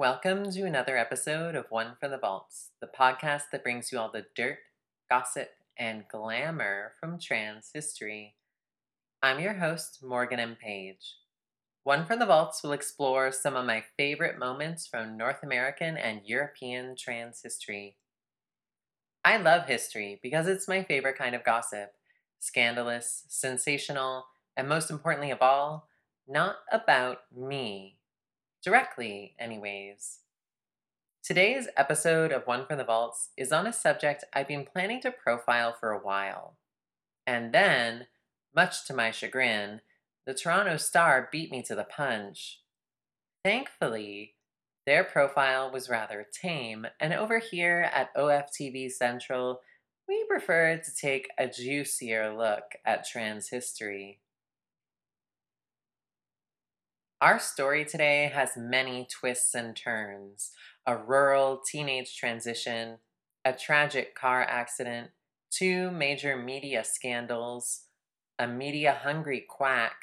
Welcome to another episode of One for the Vaults, the podcast that brings you all the dirt, gossip, and glamour from trans history. I'm your host, Morgan M. Page. One for the Vaults will explore some of my favorite moments from North American and European trans history. I love history because it's my favorite kind of gossip scandalous, sensational, and most importantly of all, not about me. Directly, anyways. Today's episode of One from the Vaults is on a subject I've been planning to profile for a while. And then, much to my chagrin, the Toronto Star beat me to the punch. Thankfully, their profile was rather tame, and over here at OFTV Central, we prefer to take a juicier look at trans history. Our story today has many twists and turns a rural teenage transition, a tragic car accident, two major media scandals, a media hungry quack,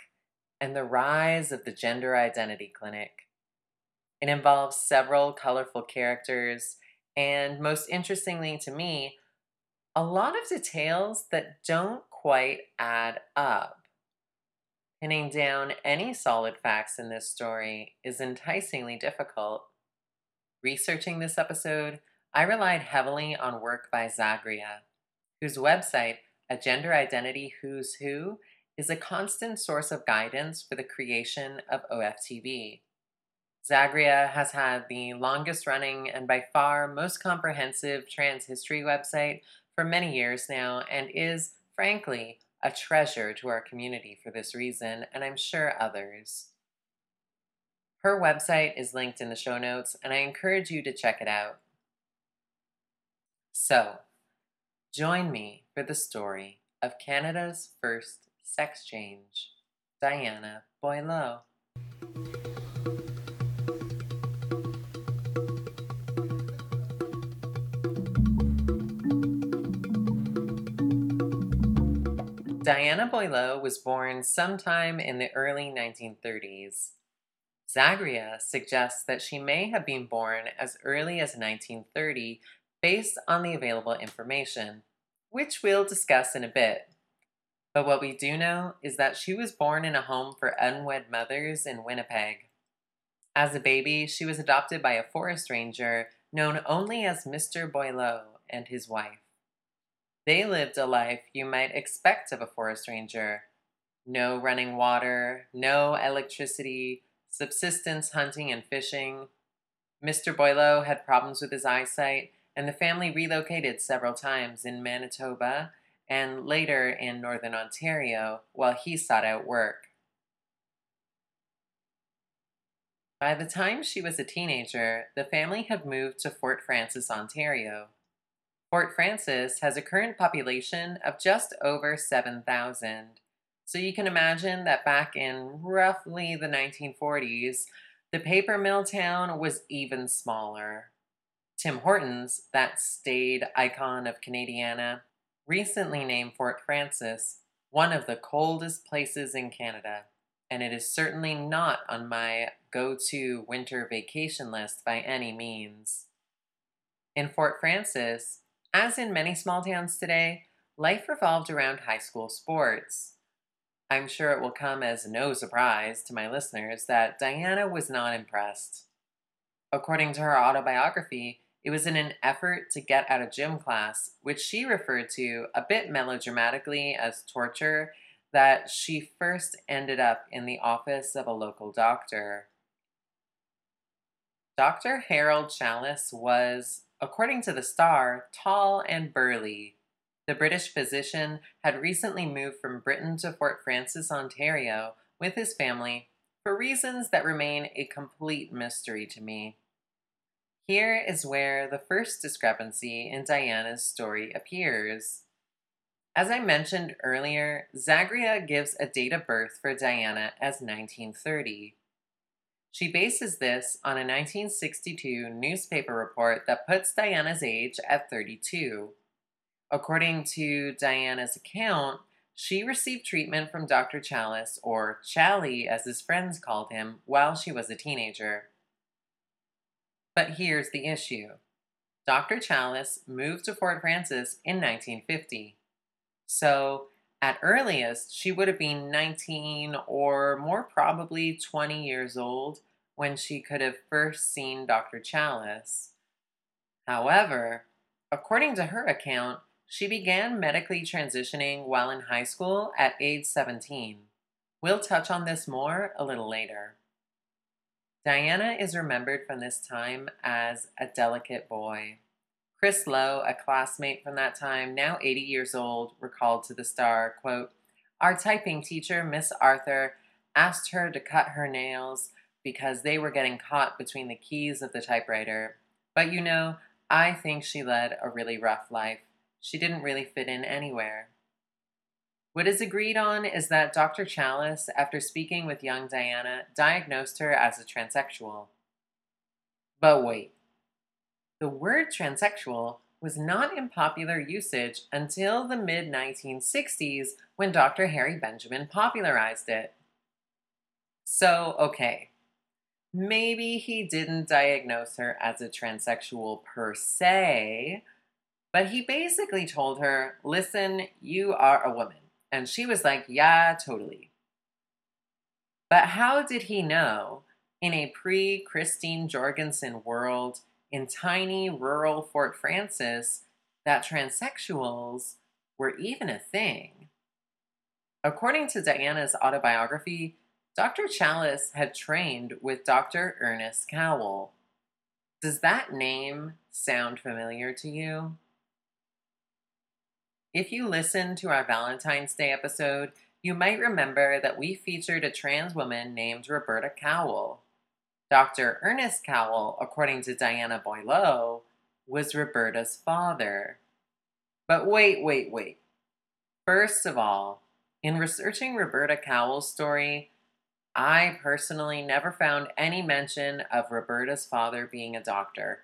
and the rise of the gender identity clinic. It involves several colorful characters, and most interestingly to me, a lot of details that don't quite add up. Pinning down any solid facts in this story is enticingly difficult. Researching this episode, I relied heavily on work by Zagria, whose website, A Gender Identity Who's Who, is a constant source of guidance for the creation of OFTV. Zagria has had the longest running and by far most comprehensive trans history website for many years now and is, frankly, a treasure to our community for this reason, and I'm sure others. Her website is linked in the show notes, and I encourage you to check it out. So, join me for the story of Canada's first sex change, Diana Boileau. Diana Boileau was born sometime in the early 1930s. Zagria suggests that she may have been born as early as 1930 based on the available information, which we'll discuss in a bit. But what we do know is that she was born in a home for unwed mothers in Winnipeg. As a baby, she was adopted by a forest ranger known only as Mr. Boileau and his wife. They lived a life you might expect of a forest ranger no running water, no electricity, subsistence hunting and fishing. Mr. Boileau had problems with his eyesight, and the family relocated several times in Manitoba and later in Northern Ontario while he sought out work. By the time she was a teenager, the family had moved to Fort Frances, Ontario. Fort Frances has a current population of just over 7,000. So you can imagine that back in roughly the 1940s, the paper mill town was even smaller. Tim Hortons, that staid icon of Canadiana, recently named Fort Frances one of the coldest places in Canada, and it is certainly not on my go to winter vacation list by any means. In Fort Frances, as in many small towns today, life revolved around high school sports. I'm sure it will come as no surprise to my listeners that Diana was not impressed. According to her autobiography, it was in an effort to get out of gym class, which she referred to a bit melodramatically as torture, that she first ended up in the office of a local doctor. Dr. Harold Chalice was according to the Star, tall and burly. The British physician had recently moved from Britain to Fort Frances, Ontario, with his family for reasons that remain a complete mystery to me. Here is where the first discrepancy in Diana's story appears. As I mentioned earlier, Zagria gives a date of birth for Diana as 1930. She bases this on a 1962 newspaper report that puts Diana's age at 32. According to Diana's account, she received treatment from Dr. Chalice, or Chally as his friends called him, while she was a teenager. But here's the issue Dr. Chalice moved to Fort Frances in 1950. So, at earliest, she would have been 19 or more probably 20 years old when she could have first seen Dr. Chalice. However, according to her account, she began medically transitioning while in high school at age 17. We'll touch on this more a little later. Diana is remembered from this time as a delicate boy. Chris Lowe, a classmate from that time, now 80 years old, recalled to the Star, quote, Our typing teacher, Miss Arthur, asked her to cut her nails because they were getting caught between the keys of the typewriter. But you know, I think she led a really rough life. She didn't really fit in anywhere. What is agreed on is that Dr. Chalice, after speaking with young Diana, diagnosed her as a transsexual. But wait, the word transsexual was not in popular usage until the mid 1960s when Dr. Harry Benjamin popularized it. So, okay, maybe he didn't diagnose her as a transsexual per se, but he basically told her, listen, you are a woman. And she was like, yeah, totally. But how did he know in a pre Christine Jorgensen world in tiny rural Fort Frances that transsexuals were even a thing? According to Diana's autobiography, Dr. Chalice had trained with Dr. Ernest Cowell. Does that name sound familiar to you? If you listened to our Valentine's Day episode, you might remember that we featured a trans woman named Roberta Cowell. Dr. Ernest Cowell, according to Diana Boileau, was Roberta's father. But wait, wait, wait. First of all, in researching Roberta Cowell's story, I personally never found any mention of Roberta's father being a doctor,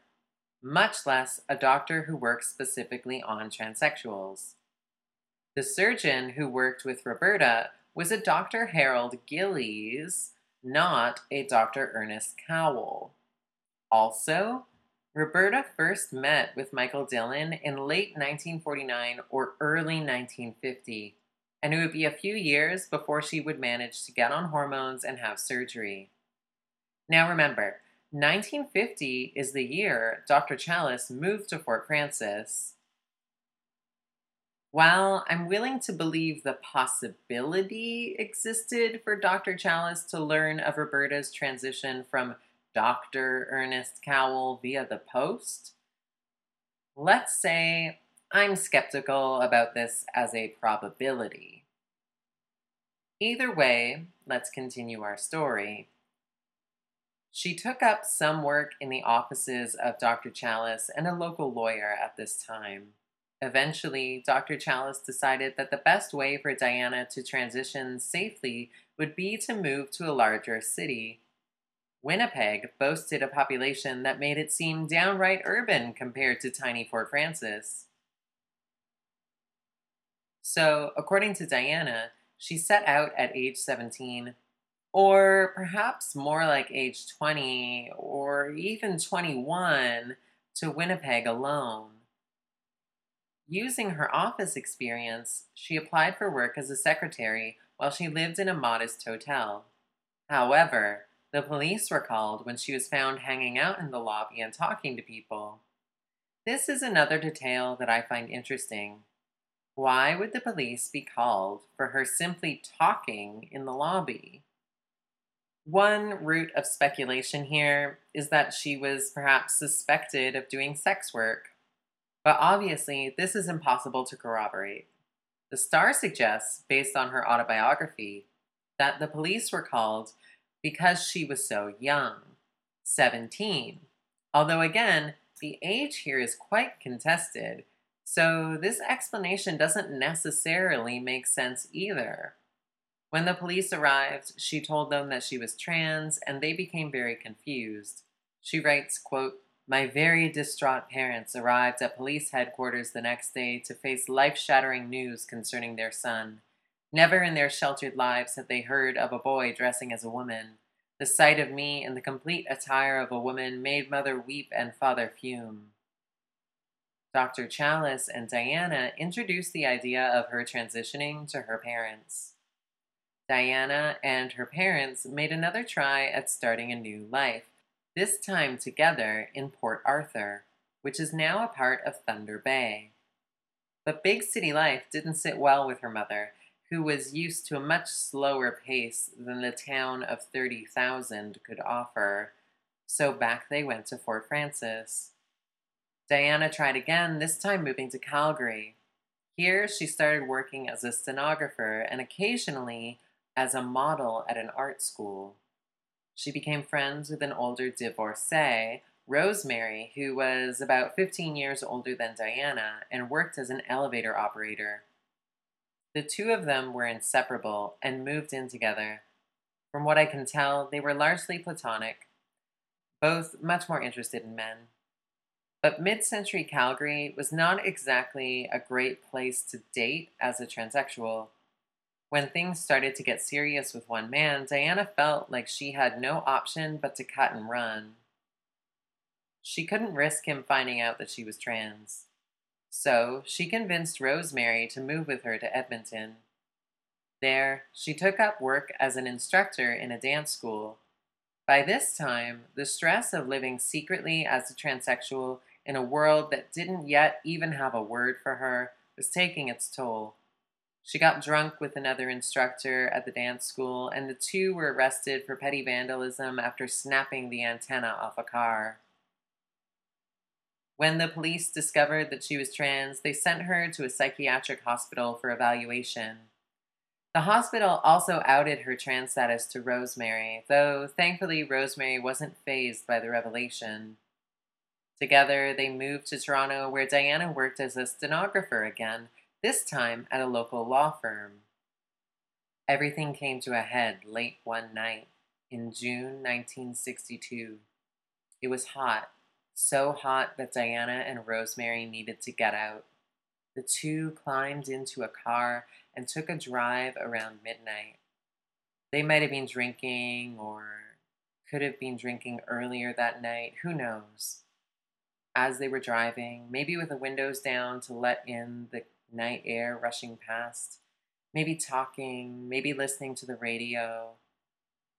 much less a doctor who works specifically on transsexuals. The surgeon who worked with Roberta was a Dr. Harold Gillies, not a Dr. Ernest Cowell. Also, Roberta first met with Michael Dillon in late 1949 or early 1950, and it would be a few years before she would manage to get on hormones and have surgery. Now remember, 1950 is the year Dr. Chalice moved to Fort Frances. While I'm willing to believe the possibility existed for Dr. Chalice to learn of Roberta's transition from Dr. Ernest Cowell via the post, let's say I'm skeptical about this as a probability. Either way, let's continue our story. She took up some work in the offices of Dr. Chalice and a local lawyer at this time. Eventually, Dr. Chalice decided that the best way for Diana to transition safely would be to move to a larger city. Winnipeg boasted a population that made it seem downright urban compared to tiny Fort Frances. So, according to Diana, she set out at age 17, or perhaps more like age 20 or even 21, to Winnipeg alone. Using her office experience, she applied for work as a secretary while she lived in a modest hotel. However, the police were called when she was found hanging out in the lobby and talking to people. This is another detail that I find interesting. Why would the police be called for her simply talking in the lobby? One route of speculation here is that she was perhaps suspected of doing sex work but obviously, this is impossible to corroborate. The Star suggests, based on her autobiography, that the police were called because she was so young 17. Although, again, the age here is quite contested, so this explanation doesn't necessarily make sense either. When the police arrived, she told them that she was trans, and they became very confused. She writes, quote, my very distraught parents arrived at police headquarters the next day to face life shattering news concerning their son. Never in their sheltered lives had they heard of a boy dressing as a woman. The sight of me in the complete attire of a woman made mother weep and father fume. Dr. Chalice and Diana introduced the idea of her transitioning to her parents. Diana and her parents made another try at starting a new life, this time together in Port Arthur, which is now a part of Thunder Bay. But big city life didn't sit well with her mother, who was used to a much slower pace than the town of 30,000 could offer, so back they went to Fort Frances. Diana tried again, this time moving to Calgary. Here, she started working as a stenographer and occasionally as a model at an art school. She became friends with an older divorcee, Rosemary, who was about 15 years older than Diana and worked as an elevator operator. The two of them were inseparable and moved in together. From what I can tell, they were largely platonic, both much more interested in men. But mid century Calgary was not exactly a great place to date as a transsexual. When things started to get serious with one man, Diana felt like she had no option but to cut and run. She couldn't risk him finding out that she was trans. So she convinced Rosemary to move with her to Edmonton. There, she took up work as an instructor in a dance school. By this time, the stress of living secretly as a transsexual in a world that didn't yet even have a word for her was taking its toll. She got drunk with another instructor at the dance school, and the two were arrested for petty vandalism after snapping the antenna off a car. When the police discovered that she was trans, they sent her to a psychiatric hospital for evaluation. The hospital also outed her trans status to Rosemary, though thankfully Rosemary wasn't fazed by the revelation. Together, they moved to Toronto, where Diana worked as a stenographer again, this time at a local law firm. Everything came to a head late one night in June 1962. It was hot, so hot that Diana and Rosemary needed to get out. The two climbed into a car and took a drive around midnight. They might have been drinking or could have been drinking earlier that night, who knows? As they were driving, maybe with the windows down to let in the night air rushing past, maybe talking, maybe listening to the radio,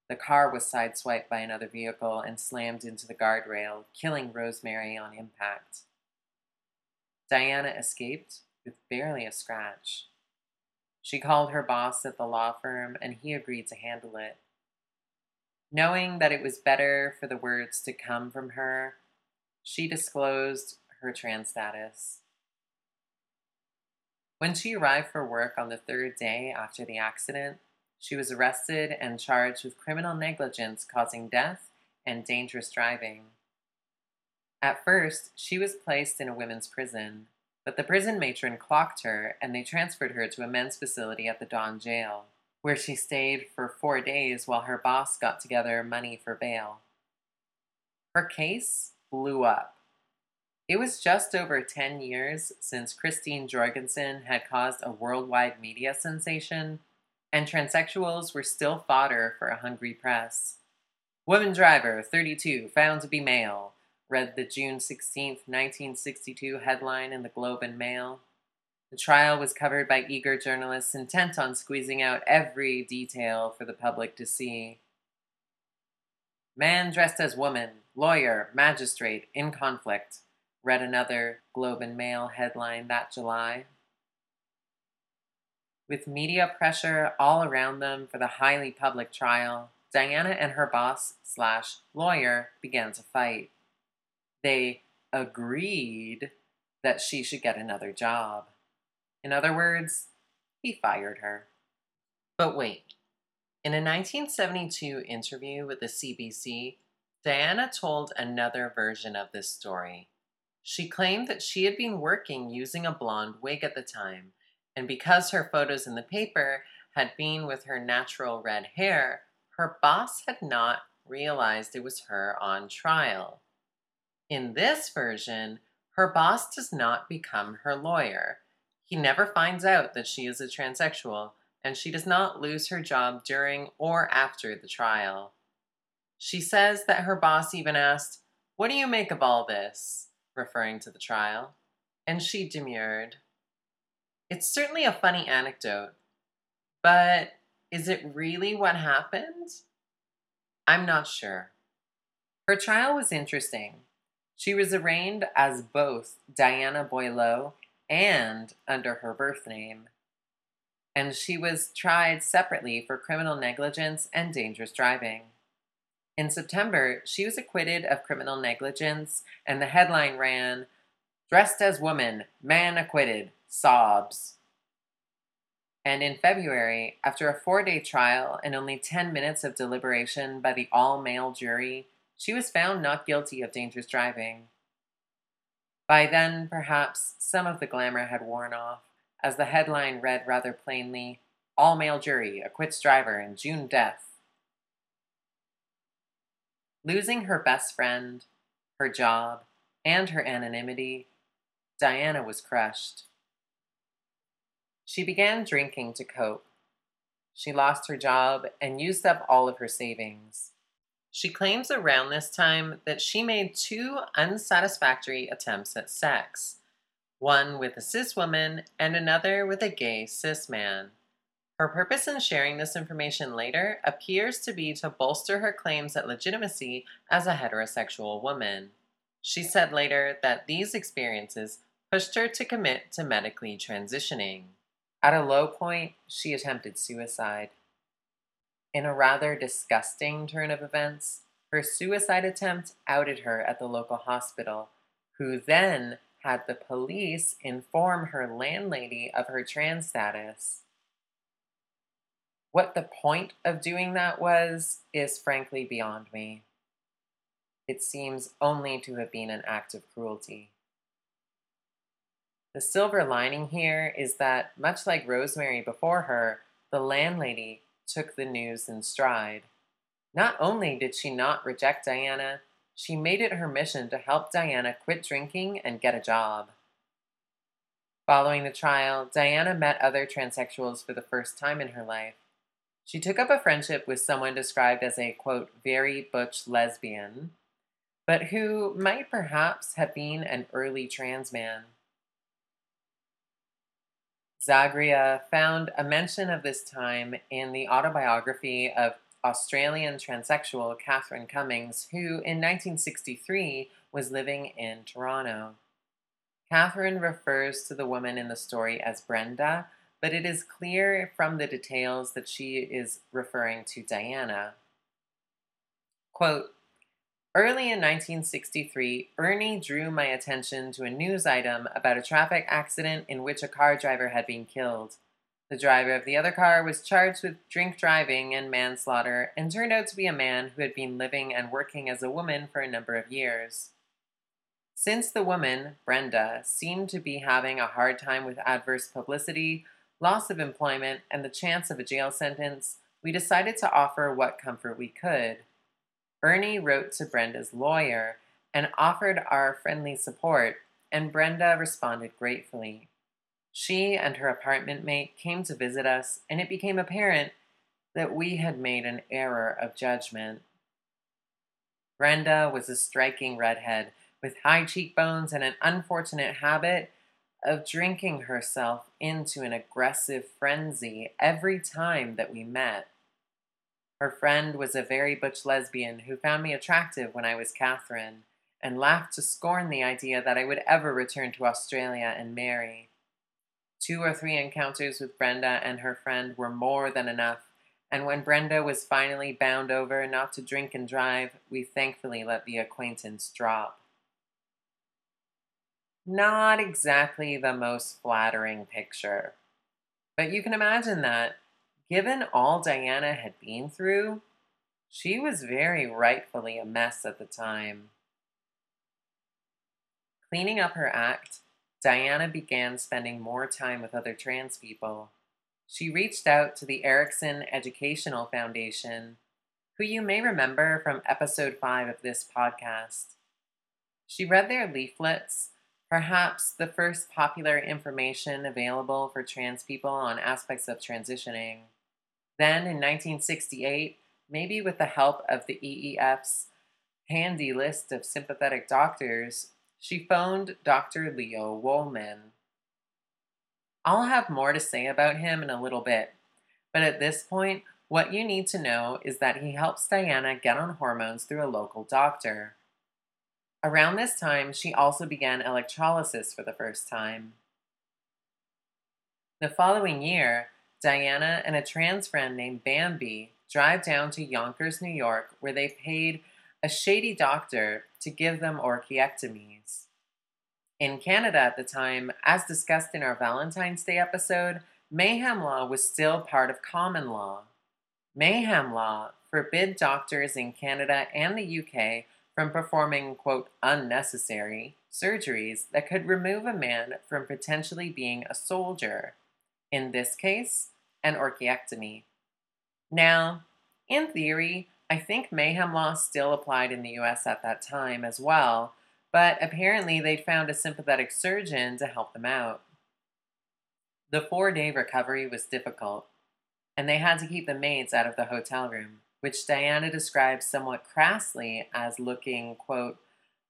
the car was sideswiped by another vehicle and slammed into the guardrail, killing Rosemary on impact. Diana escaped with barely a scratch. She called her boss at the law firm and he agreed to handle it. Knowing that it was better for the words to come from her, she disclosed her trans status. When she arrived for work on the third day after the accident, she was arrested and charged with criminal negligence causing death and dangerous driving. At first, she was placed in a women's prison, but the prison matron clocked her and they transferred her to a men's facility at the Don Jail, where she stayed for four days while her boss got together money for bail. Her case blew up. It was just over 10 years since Christine Jorgensen had caused a worldwide media sensation and transsexuals were still fodder for a hungry press. Woman driver, 32, found to be male, read the June 16, 1962 headline in the Globe and Mail. The trial was covered by eager journalists intent on squeezing out every detail for the public to see. Man dressed as woman, lawyer, magistrate, in conflict, read another Globe and Mail headline that July. With media pressure all around them for the highly public trial, Diana and her boss slash lawyer began to fight. They agreed that she should get another job. In other words, he fired her. But wait. In a 1972 interview with the CBC, Diana told another version of this story. She claimed that she had been working using a blonde wig at the time and because her photos in the paper had been with her natural red hair, her boss had not realized it was her on trial. In this version, her boss does not become her lawyer. He never finds out that she is a transsexual, and she does not lose her job during or after the trial. She says that her boss even asked, What do you make of all this? referring to the trial, and she demurred. It's certainly a funny anecdote, but is it really what happened? I'm not sure. Her trial was interesting. She was arraigned as both Diana Boileau and under her birth name. And she was tried separately for criminal negligence and dangerous driving. In September, she was acquitted of criminal negligence, and the headline ran Dressed as Woman, Man Acquitted, Sobs. And in February, after a four day trial and only 10 minutes of deliberation by the all male jury, she was found not guilty of dangerous driving. By then, perhaps, some of the glamour had worn off, as the headline read rather plainly All male jury acquits driver in June death. Losing her best friend, her job, and her anonymity, Diana was crushed. She began drinking to cope. She lost her job and used up all of her savings. She claims around this time that she made two unsatisfactory attempts at sex one with a cis woman and another with a gay cis man. Her purpose in sharing this information later appears to be to bolster her claims at legitimacy as a heterosexual woman. She said later that these experiences pushed her to commit to medically transitioning. At a low point, she attempted suicide. In a rather disgusting turn of events, her suicide attempt outed her at the local hospital, who then had the police inform her landlady of her trans status. What the point of doing that was is frankly beyond me. It seems only to have been an act of cruelty. The silver lining here is that, much like Rosemary before her, the landlady took the news in stride. Not only did she not reject Diana, she made it her mission to help Diana quit drinking and get a job. Following the trial, Diana met other transsexuals for the first time in her life. She took up a friendship with someone described as a, quote, very butch lesbian, but who might perhaps have been an early trans man. Zagria found a mention of this time in the autobiography of Australian transsexual Katherine Cummings, who in 1963 was living in Toronto. Katherine refers to the woman in the story as Brenda, but it is clear from the details that she is referring to Diana. Quote, Early in 1963, Ernie drew my attention to a news item about a traffic accident in which a car driver had been killed. The driver of the other car was charged with drink driving and manslaughter and turned out to be a man who had been living and working as a woman for a number of years. Since the woman, Brenda, seemed to be having a hard time with adverse publicity, loss of employment, and the chance of a jail sentence, we decided to offer what comfort we could. Ernie wrote to Brenda's lawyer and offered our friendly support, and Brenda responded gratefully. She and her apartment mate came to visit us, and it became apparent that we had made an error of judgment. Brenda was a striking redhead with high cheekbones and an unfortunate habit of drinking herself into an aggressive frenzy every time that we met. Her friend was a very butch lesbian who found me attractive when I was Katherine and laughed to scorn the idea that I would ever return to Australia and marry. Two or three encounters with Brenda and her friend were more than enough, and when Brenda was finally bound over not to drink and drive, we thankfully let the acquaintance drop. Not exactly the most flattering picture, but you can imagine that Given all Diana had been through, she was very rightfully a mess at the time. Cleaning up her act, Diana began spending more time with other trans people. She reached out to the Erickson Educational Foundation, who you may remember from episode 5 of this podcast. She read their leaflets perhaps the first popular information available for trans people on aspects of transitioning. Then, in 1968, maybe with the help of the EEF's handy list of sympathetic doctors, she phoned Dr. Leo Wolman. I'll have more to say about him in a little bit, but at this point, what you need to know is that he helps Diana get on hormones through a local doctor. Around this time, she also began electrolysis for the first time. The following year, Diana and a trans friend named Bambi drive down to Yonkers, New York, where they paid a shady doctor to give them orchiectomies. In Canada at the time, as discussed in our Valentine's Day episode, mayhem law was still part of common law. Mayhem law forbid doctors in Canada and the UK from performing, quote, unnecessary surgeries that could remove a man from potentially being a soldier. In this case, an orchiectomy. Now, in theory, I think mayhem law still applied in the US at that time as well, but apparently they'd found a sympathetic surgeon to help them out. The four day recovery was difficult, and they had to keep the maids out of the hotel room, which Diana describes somewhat crassly as looking, quote,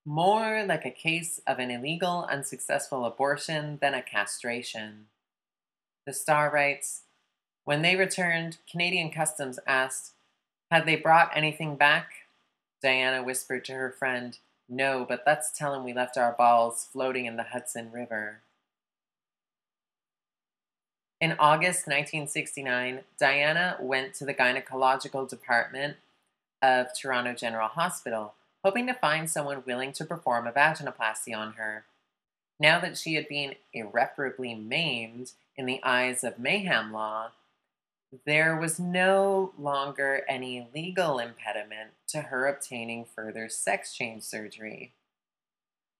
more like a case of an illegal, unsuccessful abortion than a castration. The Star writes When they returned, Canadian Customs asked, Had they brought anything back? Diana whispered to her friend, No, but let's tell him we left our balls floating in the Hudson River. In August 1969, Diana went to the gynecological department of Toronto General Hospital, hoping to find someone willing to perform a vaginoplasty on her. Now that she had been irreparably maimed in the eyes of mayhem law, there was no longer any legal impediment to her obtaining further sex change surgery.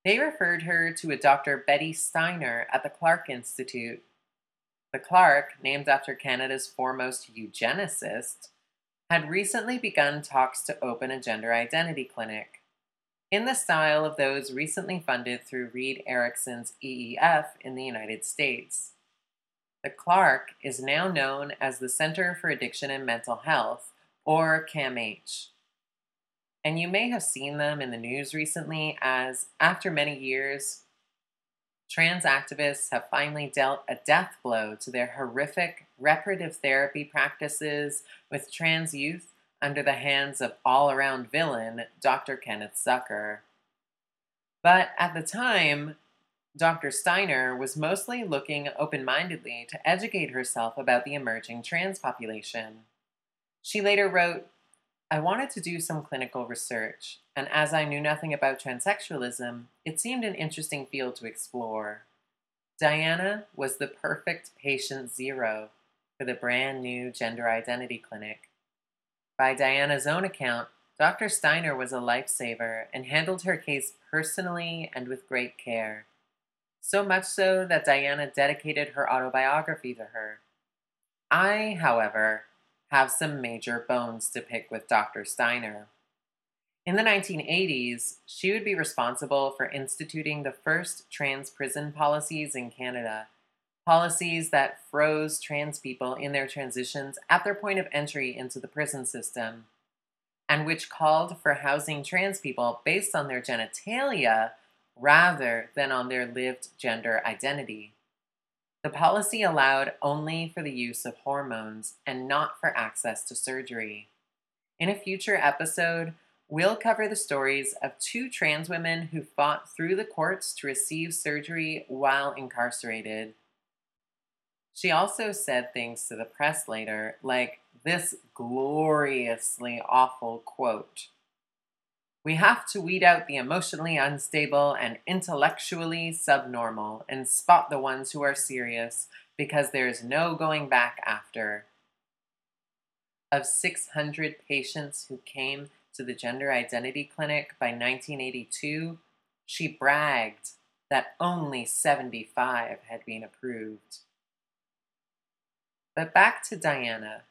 They referred her to a Dr. Betty Steiner at the Clark Institute the Clark, named after Canada's foremost eugenicist, had recently begun talks to open a gender identity clinic. In the style of those recently funded through Reed Erickson's EEF in the United States. The Clark is now known as the Center for Addiction and Mental Health, or CAMH. And you may have seen them in the news recently as, after many years, trans activists have finally dealt a death blow to their horrific reparative therapy practices with trans youth under the hands of all around villain Dr. Kenneth Zucker. But at the time, Dr. Steiner was mostly looking open mindedly to educate herself about the emerging trans population. She later wrote, I wanted to do some clinical research, and as I knew nothing about transsexualism, it seemed an interesting field to explore. Diana was the perfect patient zero for the brand new gender identity clinic. By Diana's own account, Dr. Steiner was a lifesaver and handled her case personally and with great care. So much so that Diana dedicated her autobiography to her. I, however, have some major bones to pick with Dr. Steiner. In the 1980s, she would be responsible for instituting the first trans prison policies in Canada, policies that froze trans people in their transitions at their point of entry into the prison system, and which called for housing trans people based on their genitalia rather than on their lived gender identity. The policy allowed only for the use of hormones and not for access to surgery. In a future episode, we'll cover the stories of two trans women who fought through the courts to receive surgery while incarcerated. She also said things to the press later, like this gloriously awful quote we have to weed out the emotionally unstable and intellectually subnormal and spot the ones who are serious because there is no going back after. Of 600 patients who came to the gender identity clinic by 1982, she bragged that only 75 had been approved. But back to Diana.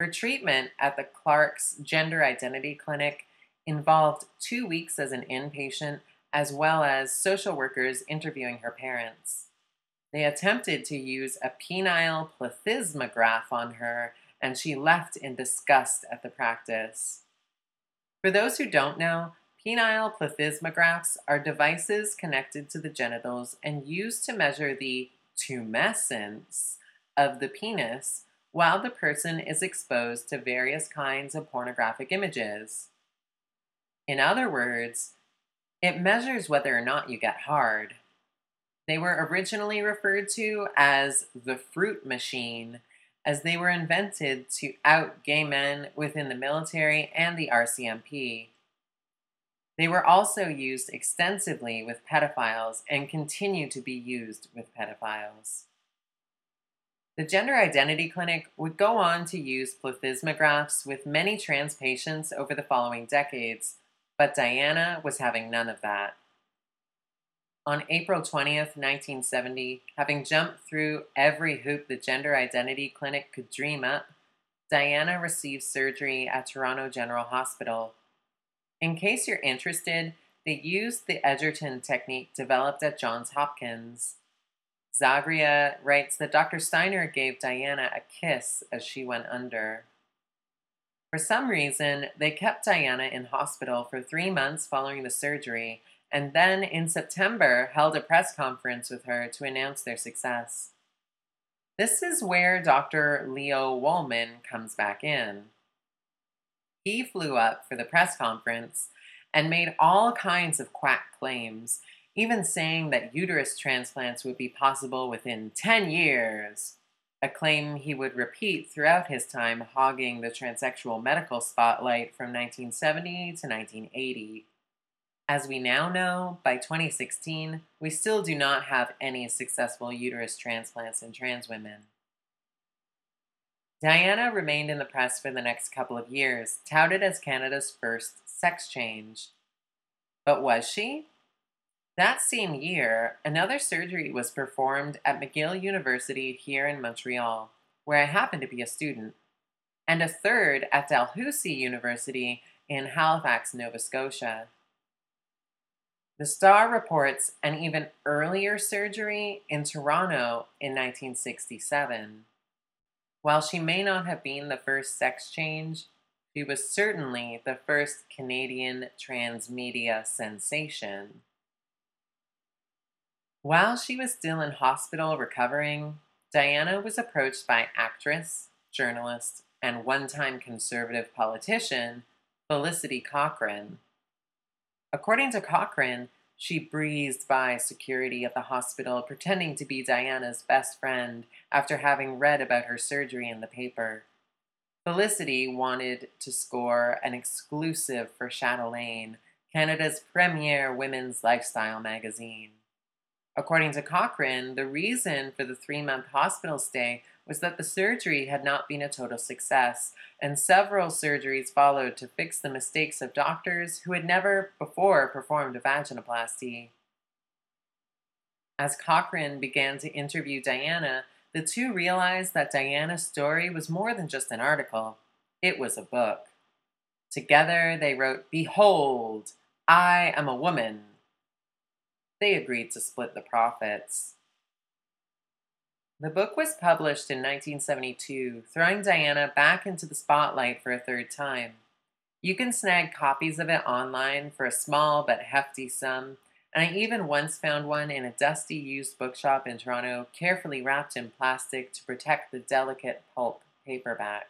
Her treatment at the Clark's Gender Identity Clinic involved two weeks as an inpatient, as well as social workers interviewing her parents. They attempted to use a penile plethysmograph on her and she left in disgust at the practice. For those who don't know, penile plethysmographs are devices connected to the genitals and used to measure the tumescence of the penis while the person is exposed to various kinds of pornographic images. In other words, it measures whether or not you get hard. They were originally referred to as the fruit machine, as they were invented to out gay men within the military and the RCMP. They were also used extensively with pedophiles and continue to be used with pedophiles. The Gender Identity Clinic would go on to use plethysmographs with many trans patients over the following decades, but Diana was having none of that. On April 20th, 1970, having jumped through every hoop the Gender Identity Clinic could dream up, Diana received surgery at Toronto General Hospital. In case you're interested, they used the Edgerton technique developed at Johns Hopkins. Zagria writes that Dr. Steiner gave Diana a kiss as she went under. For some reason, they kept Diana in hospital for three months following the surgery, and then in September held a press conference with her to announce their success. This is where Dr. Leo Wolman comes back in. He flew up for the press conference and made all kinds of quack claims, even saying that uterus transplants would be possible within 10 years, a claim he would repeat throughout his time hogging the transsexual medical spotlight from 1970 to 1980. As we now know, by 2016, we still do not have any successful uterus transplants in trans women. Diana remained in the press for the next couple of years, touted as Canada's first sex change. But was she? That same year, another surgery was performed at McGill University here in Montreal, where I happened to be a student, and a third at Dalhousie University in Halifax, Nova Scotia. The Star reports an even earlier surgery in Toronto in 1967. While she may not have been the first sex change, she was certainly the first Canadian transmedia sensation. While she was still in hospital recovering, Diana was approached by actress, journalist, and one time conservative politician Felicity Cochrane. According to Cochrane, she breezed by security at the hospital, pretending to be Diana's best friend after having read about her surgery in the paper. Felicity wanted to score an exclusive for Chatelaine, Canada's premier women's lifestyle magazine. According to Cochrane, the reason for the three month hospital stay was that the surgery had not been a total success, and several surgeries followed to fix the mistakes of doctors who had never before performed a vaginoplasty. As Cochrane began to interview Diana, the two realized that Diana's story was more than just an article, it was a book. Together they wrote, Behold, I am a woman they agreed to split the profits. The book was published in 1972, throwing Diana back into the spotlight for a third time. You can snag copies of it online for a small but hefty sum, and I even once found one in a dusty used bookshop in Toronto, carefully wrapped in plastic to protect the delicate pulp paperback.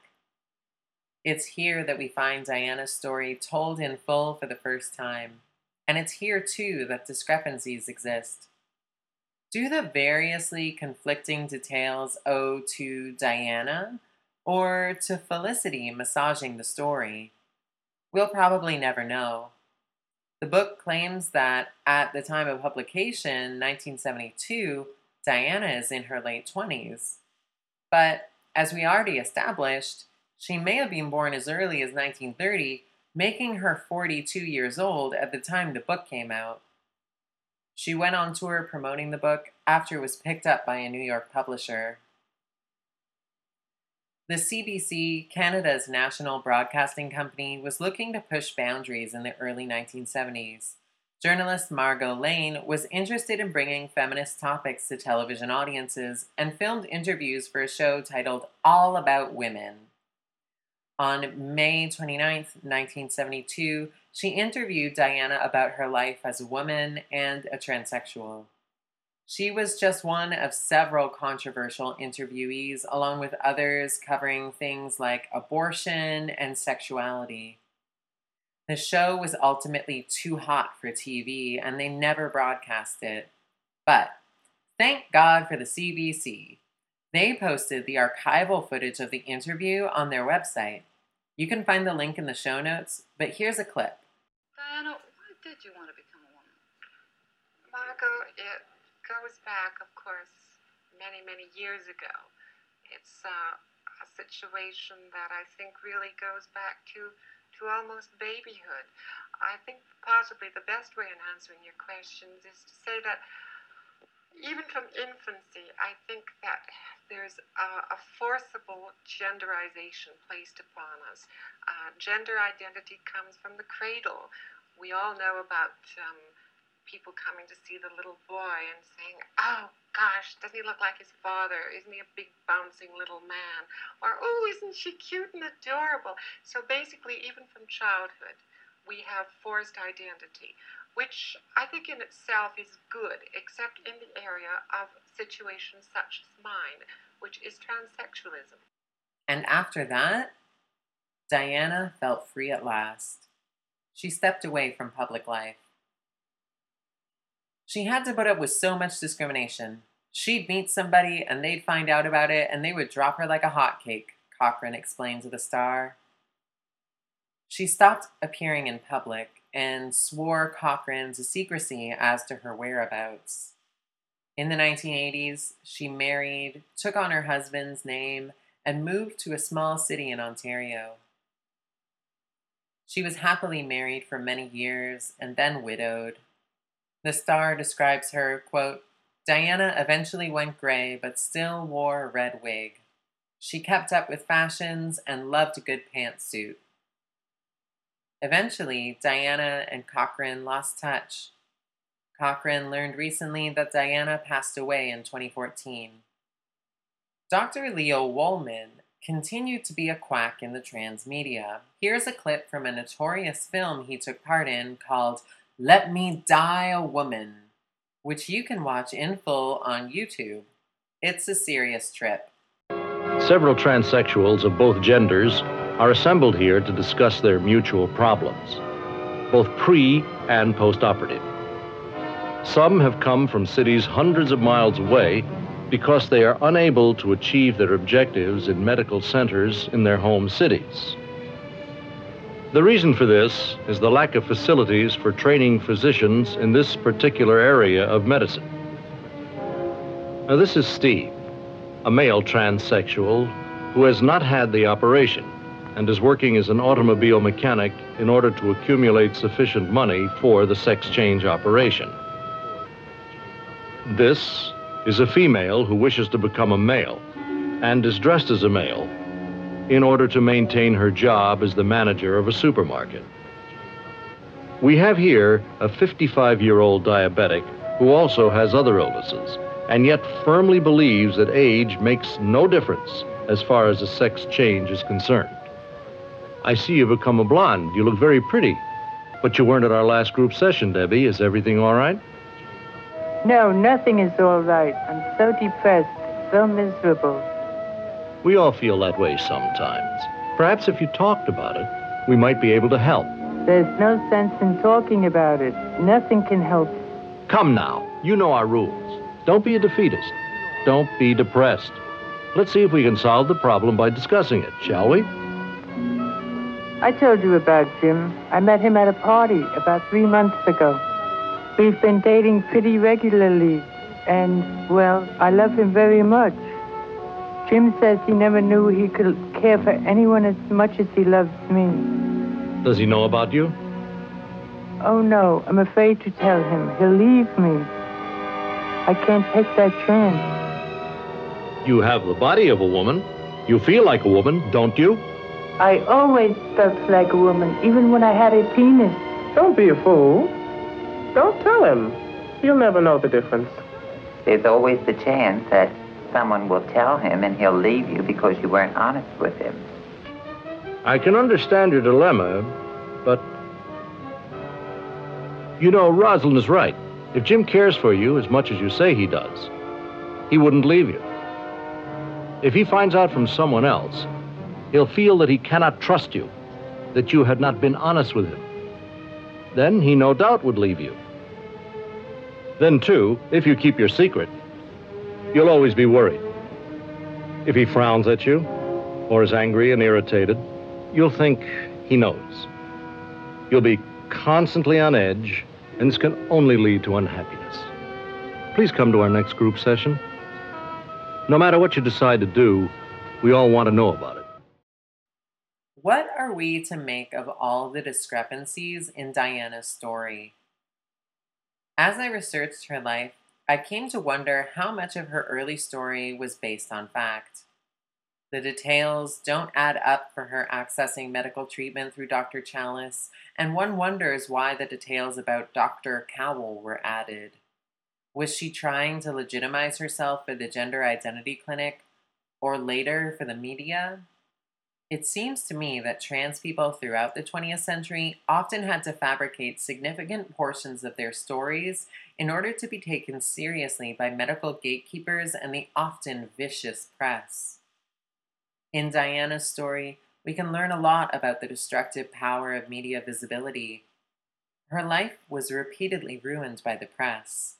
It's here that we find Diana's story told in full for the first time. And it's here too that discrepancies exist. Do the variously conflicting details owe to Diana or to Felicity massaging the story? We'll probably never know. The book claims that at the time of publication, 1972, Diana is in her late 20s. But as we already established, she may have been born as early as 1930 making her 42 years old at the time the book came out. She went on tour promoting the book after it was picked up by a New York publisher. The CBC, Canada's national broadcasting company, was looking to push boundaries in the early 1970s. Journalist Margot Lane was interested in bringing feminist topics to television audiences and filmed interviews for a show titled All About Women. On May 29, 1972, she interviewed Diana about her life as a woman and a transsexual. She was just one of several controversial interviewees, along with others covering things like abortion and sexuality. The show was ultimately too hot for TV and they never broadcast it. But thank God for the CBC. They posted the archival footage of the interview on their website. You can find the link in the show notes, but here's a clip. Diana, why did you want to become a woman? Margot, it goes back, of course, many, many years ago. It's uh, a situation that I think really goes back to, to almost babyhood. I think possibly the best way in answering your questions is to say that even from infancy, I think that there's a, a forcible genderization placed upon us. Uh, gender identity comes from the cradle. We all know about um, people coming to see the little boy and saying, Oh gosh, doesn't he look like his father? Isn't he a big bouncing little man? Or, Oh, isn't she cute and adorable? So basically, even from childhood, we have forced identity which I think in itself is good, except in the area of situations such as mine, which is transsexualism. And after that, Diana felt free at last. She stepped away from public life. She had to put up with so much discrimination. She'd meet somebody and they'd find out about it and they would drop her like a hotcake, Cochrane explained to the Star. She stopped appearing in public and swore Cochrane to secrecy as to her whereabouts. In the 1980s, she married, took on her husband's name, and moved to a small city in Ontario. She was happily married for many years and then widowed. The Star describes her, quote, Diana eventually went gray but still wore a red wig. She kept up with fashions and loved a good pantsuit. Eventually, Diana and Cochrane lost touch. Cochrane learned recently that Diana passed away in 2014. Dr. Leo Wollman continued to be a quack in the trans media. Here's a clip from a notorious film he took part in called Let Me Die a Woman, which you can watch in full on YouTube. It's a serious trip. Several transsexuals of both genders are assembled here to discuss their mutual problems, both pre and post operative. Some have come from cities hundreds of miles away because they are unable to achieve their objectives in medical centers in their home cities. The reason for this is the lack of facilities for training physicians in this particular area of medicine. Now, this is Steve, a male transsexual who has not had the operation and is working as an automobile mechanic in order to accumulate sufficient money for the sex change operation. This is a female who wishes to become a male and is dressed as a male in order to maintain her job as the manager of a supermarket. We have here a 55 year old diabetic who also has other illnesses and yet firmly believes that age makes no difference as far as a sex change is concerned. I see you've become a blonde. You look very pretty. But you weren't at our last group session, Debbie. Is everything all right? No, nothing is all right. I'm so depressed, so miserable. We all feel that way sometimes. Perhaps if you talked about it, we might be able to help. There's no sense in talking about it. Nothing can help. Come now. You know our rules. Don't be a defeatist. Don't be depressed. Let's see if we can solve the problem by discussing it, shall we? I told you about Jim. I met him at a party about three months ago. We've been dating pretty regularly, and, well, I love him very much. Jim says he never knew he could care for anyone as much as he loves me. Does he know about you? Oh, no, I'm afraid to tell him. He'll leave me. I can't take that chance. You have the body of a woman. You feel like a woman, don't you? I always felt like a woman, even when I had a penis. Don't be a fool. Don't tell him. He'll never know the difference. There's always the chance that someone will tell him and he'll leave you because you weren't honest with him. I can understand your dilemma, but. You know, Rosalind is right. If Jim cares for you as much as you say he does, he wouldn't leave you. If he finds out from someone else, he'll feel that he cannot trust you, that you had not been honest with him. Then he no doubt would leave you. Then, too, if you keep your secret, you'll always be worried. If he frowns at you, or is angry and irritated, you'll think he knows. You'll be constantly on edge, and this can only lead to unhappiness. Please come to our next group session. No matter what you decide to do, we all want to know about it. What are we to make of all the discrepancies in Diana's story? As I researched her life, I came to wonder how much of her early story was based on fact. The details don't add up for her accessing medical treatment through Dr. Chalice, and one wonders why the details about Dr. Cowell were added. Was she trying to legitimize herself for the gender identity clinic, or later for the media? It seems to me that trans people throughout the 20th century often had to fabricate significant portions of their stories in order to be taken seriously by medical gatekeepers and the often vicious press. In Diana's story, we can learn a lot about the destructive power of media visibility. Her life was repeatedly ruined by the press.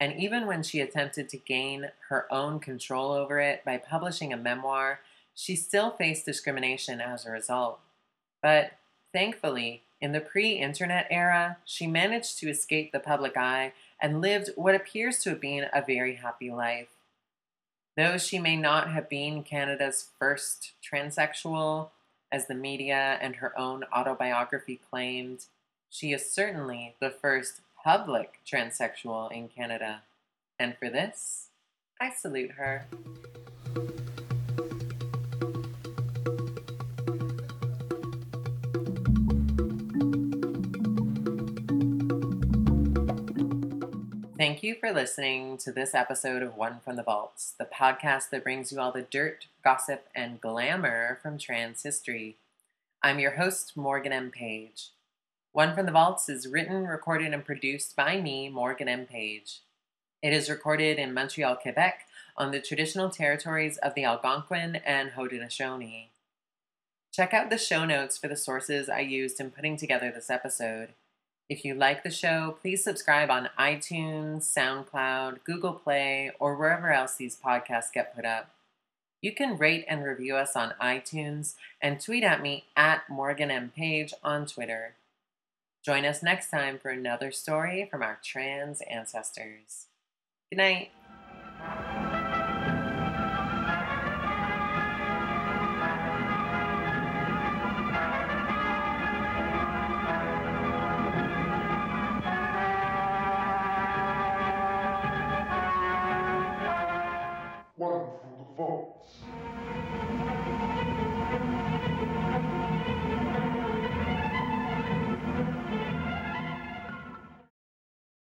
And even when she attempted to gain her own control over it by publishing a memoir she still faced discrimination as a result. But thankfully, in the pre internet era, she managed to escape the public eye and lived what appears to have been a very happy life. Though she may not have been Canada's first transsexual, as the media and her own autobiography claimed, she is certainly the first public transsexual in Canada. And for this, I salute her. You for listening to this episode of One from the Vaults, the podcast that brings you all the dirt, gossip, and glamour from trans history. I'm your host, Morgan M. Page. One from the Vaults is written, recorded, and produced by me, Morgan M. Page. It is recorded in Montreal, Quebec, on the traditional territories of the Algonquin and Haudenosaunee. Check out the show notes for the sources I used in putting together this episode. If you like the show, please subscribe on iTunes, SoundCloud, Google Play, or wherever else these podcasts get put up. You can rate and review us on iTunes and tweet at me at Morgan M. Page on Twitter. Join us next time for another story from our trans ancestors. Good night.